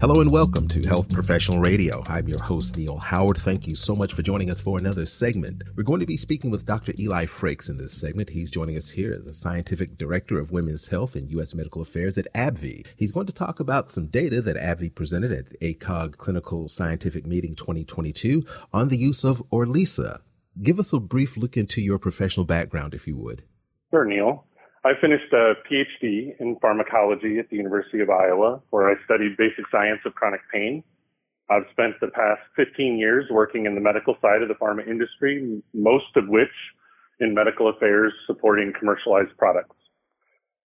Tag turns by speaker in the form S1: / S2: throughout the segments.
S1: Hello and welcome to Health Professional Radio. I'm your host, Neil Howard. Thank you so much for joining us for another segment. We're going to be speaking with Dr. Eli Frakes in this segment. He's joining us here as the Scientific Director of Women's Health and U.S. Medical Affairs at AbbVie. He's going to talk about some data that AbbVie presented at ACOG Clinical Scientific Meeting 2022 on the use of Orilissa. Give us a brief look into your professional background, if you would.
S2: Sure, Neil. I finished a PhD in pharmacology at the University of Iowa, where I studied basic science of chronic pain. I've spent the past 15 years working in the medical side of the pharma industry, most of which in medical affairs supporting commercialized products.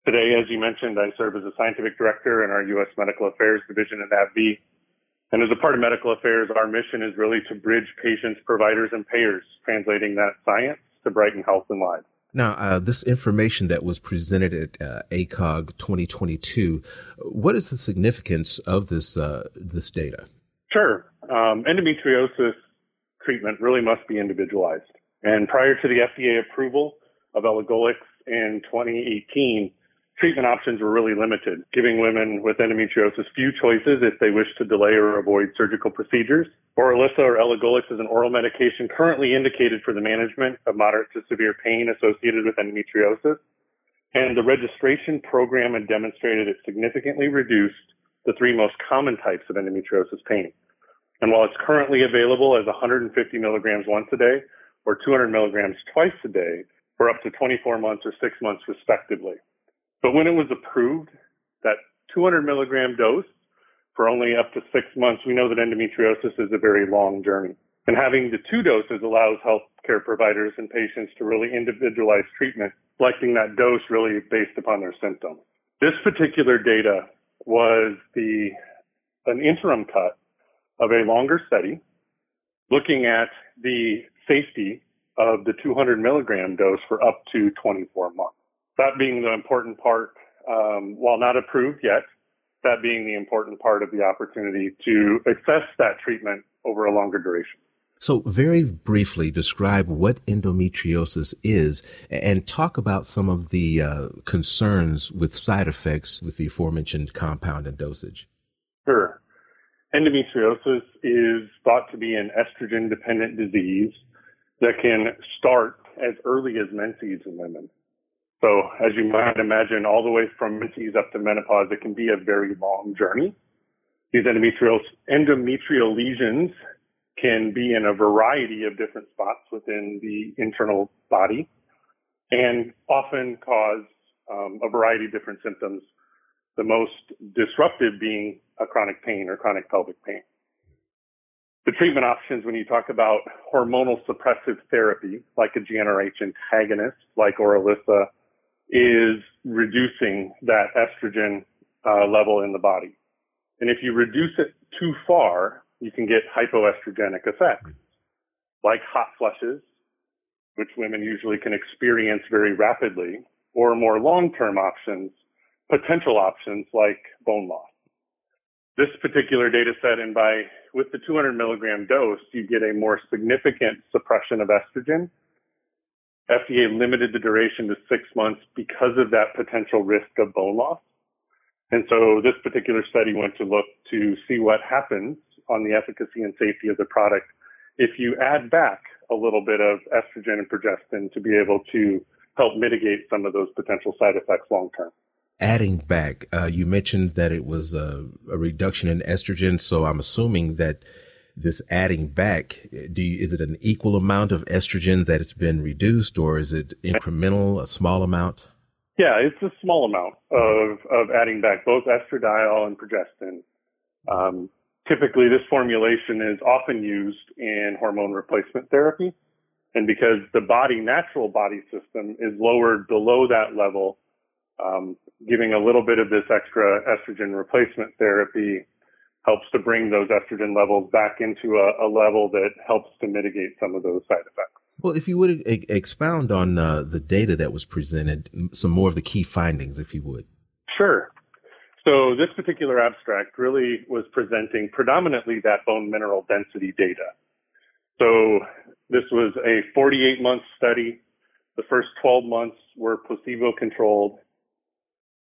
S2: Today, as you mentioned, I serve as a scientific director in our U.S. Medical Affairs Division at AbbVie. And as a part of medical affairs, our mission is really to bridge patients, providers, and payers, translating that science to brighten health and lives.
S1: Now, uh, this information that was presented at uh, ACOG 2022, what is the significance of this uh, this data?
S2: Sure. Um, endometriosis treatment really must be individualized. And prior to the FDA approval of elagolix in 2018, treatment options were really limited, giving women with endometriosis few choices if they wish to delay or avoid surgical procedures. Orilissa or elagolix is an oral medication currently indicated for the management of moderate to severe pain associated with endometriosis. And the registration program had demonstrated it significantly reduced the three most common types of endometriosis pain. And while it's currently available as 150 milligrams once a day or 200 milligrams twice a day for up to 24 months or six months respectively. But when it was approved, that 200 milligram dose for only up to six months, we know that endometriosis is a very long journey. And having the two doses allows healthcare providers and patients to really individualize treatment, selecting that dose really based upon their symptoms. This particular data was the an interim cut of a longer study looking at the safety of the 200 milligram dose for up to 24 months. That being the important part, um, while not approved yet, that being the important part of the opportunity to assess that treatment over a longer duration.
S1: So, very briefly, describe what endometriosis is and talk about some of the uh, concerns with side effects with the aforementioned compound and dosage.
S2: Sure. Endometriosis is thought to be an estrogen dependent disease that can start as early as menses in women. So as you might imagine, all the way from menses up to menopause, it can be a very long journey. These endometrial, endometrial lesions can be in a variety of different spots within the internal body and often cause um, a variety of different symptoms, the most disruptive being a chronic pain or chronic pelvic pain. The treatment options when you talk about hormonal suppressive therapy, like a GnRH antagonist, like Orilissa, is reducing that estrogen uh, level in the body. And if you reduce it too far, you can get hypoestrogenic effects, like hot flushes, which women usually can experience very rapidly, or more long-term options, potential options like bone loss. This particular data set, and by with the 200 milligram dose, you get a more significant suppression of estrogen FDA limited the duration to six months because of that potential risk of bone loss. And so this particular study went to look to see what happens on the efficacy and safety of the product if you add back a little bit of estrogen and progestin to be able to help mitigate some of those potential side effects long term.
S1: Adding back, uh, you mentioned that it was a, a reduction in estrogen, so I'm assuming that this adding back, do you, is it an equal amount of estrogen that it's been reduced, or is it incremental, a small amount?
S2: Yeah, it's a small amount of of adding back both estradiol and progestin. Um, typically, this formulation is often used in hormone replacement therapy, and because the body natural body system is lowered below that level, um, giving a little bit of this extra estrogen replacement therapy helps to bring those estrogen levels back into a, a, level that helps to mitigate some of those side effects.
S1: Well, if you would e- expound on uh, the data that was presented, some more of the key findings, if you would.
S2: Sure. So this particular abstract really was presenting predominantly that bone mineral density data. So this was a 48 month study. The first 12 months were placebo controlled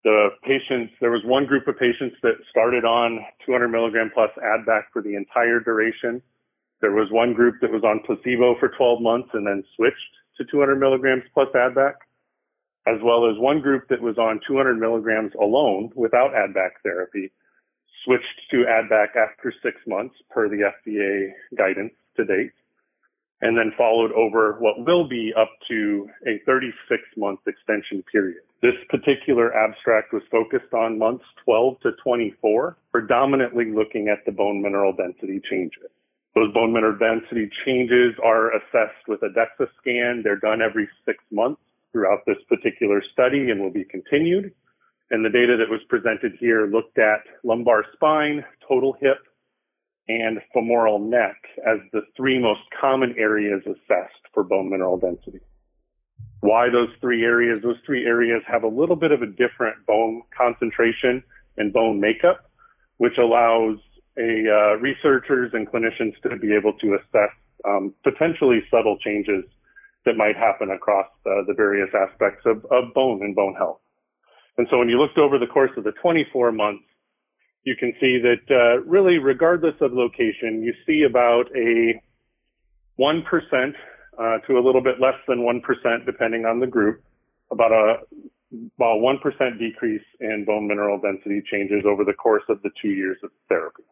S2: The patients, there was one group of patients that started on 200 milligram plus add back for the entire duration. There was one group that was on placebo for 12 months and then switched to 200 milligrams plus add back, as well as one group that was on 200 milligrams alone without add back therapy, switched to add back after six months per the FDA guidance to date and then followed over what will be up to a 36 month extension period. This particular abstract was focused on months 12 to 24, predominantly looking at the bone mineral density changes. Those bone mineral density changes are assessed with a DEXA scan. They're done every six months throughout this particular study and will be continued. And the data that was presented here looked at lumbar spine, total hip, and femoral neck as the three most common areas assessed for bone mineral density. Why those three areas? Those three areas have a little bit of a different bone concentration and bone makeup, which allows a, uh, researchers and clinicians to be able to assess um, potentially subtle changes that might happen across uh, the various aspects of, of bone and bone health. And so when you looked over the course of the 24 months, you can see that uh, really, regardless of location, you see about a 1% uh, to a little bit less than 1%, depending on the group, about a about 1% decrease in bone mineral density changes over the course of the two years of therapy.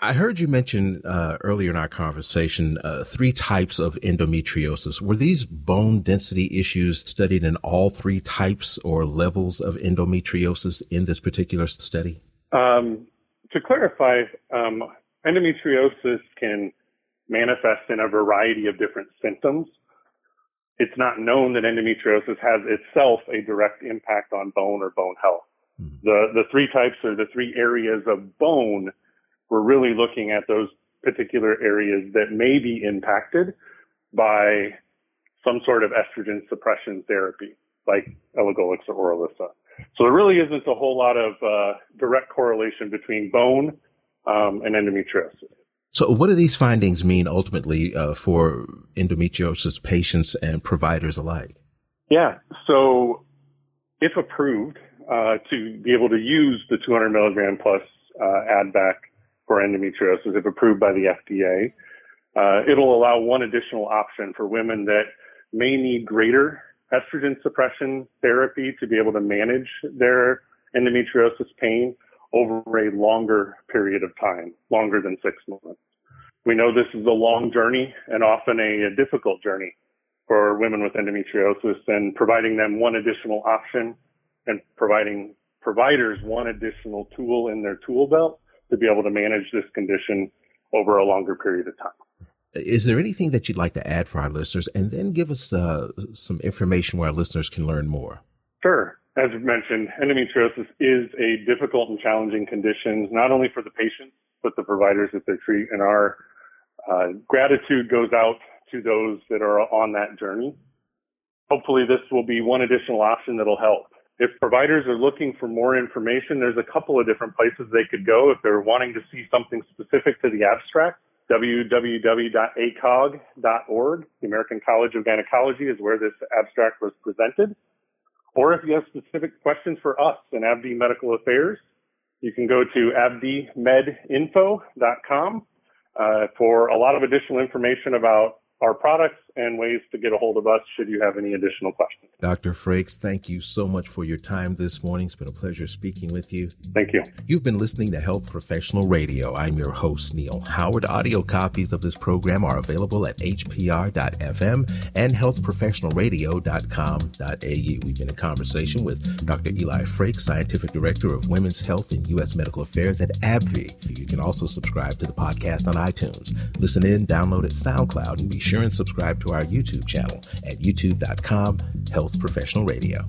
S1: I heard you mention uh, earlier in our conversation uh, three types of endometriosis. Were these bone density issues studied in all three types or levels of endometriosis in this particular study?
S2: Um, to clarify, um, endometriosis can manifest in a variety of different symptoms. It's not known that endometriosis has itself a direct impact on bone or bone health. Mm-hmm. The the three types or the three areas of bone, we're really looking at those particular areas that may be impacted by some sort of estrogen suppression therapy, like elagolix or Orilissa. So there really isn't a whole lot of uh, direct correlation between bone um, and endometriosis.
S1: So, what do these findings mean ultimately uh, for endometriosis patients and providers alike?
S2: Yeah. So, if approved, uh, to be able to use the 200 milligram plus uh, add back for endometriosis, if approved by the FDA, uh, it'll allow one additional option for women that may need greater estrogen suppression therapy to be able to manage their endometriosis pain over a longer period of time, longer than six months. We know this is a long journey and often a, a difficult journey for women with endometriosis and providing them one additional option and providing providers one additional tool in their tool belt to be able to manage this condition over a longer period of time.
S1: Is there anything that you'd like to add for our listeners? And then give us uh, some information where our listeners can learn more.
S2: Sure. As mentioned, endometriosis is a difficult and challenging condition, not only for the patients, but the providers that they treat. And our uh, gratitude goes out to those that are on that journey. Hopefully, this will be one additional option that'll help. If providers are looking for more information, there's a couple of different places they could go if they're wanting to see something specific to the abstract www.acog.org. The American College of Gynecology is where this abstract was presented. Or if you have specific questions for us in AbbVie Medical Affairs, you can go to abbviemedinfo.com uh, for a lot of additional information about our products and ways to get a hold of us should you have any additional questions.
S1: Dr. Frakes, thank you so much for your time this morning. It's been a pleasure speaking with you.
S2: Thank you.
S1: You've been listening to Health Professional Radio. I'm your host, Neil Howard. Audio copies of this program are available at hpr.fm and healthprofessionalradio.com.au. We've been in conversation with Dr. Eli Frakes, Scientific Director of Women's Health and U.S. Medical Affairs at AbbVie. You can also subscribe to the podcast on iTunes. Listen in, download at SoundCloud, and be sure and subscribe to our YouTube channel at youtube.com health professional radio.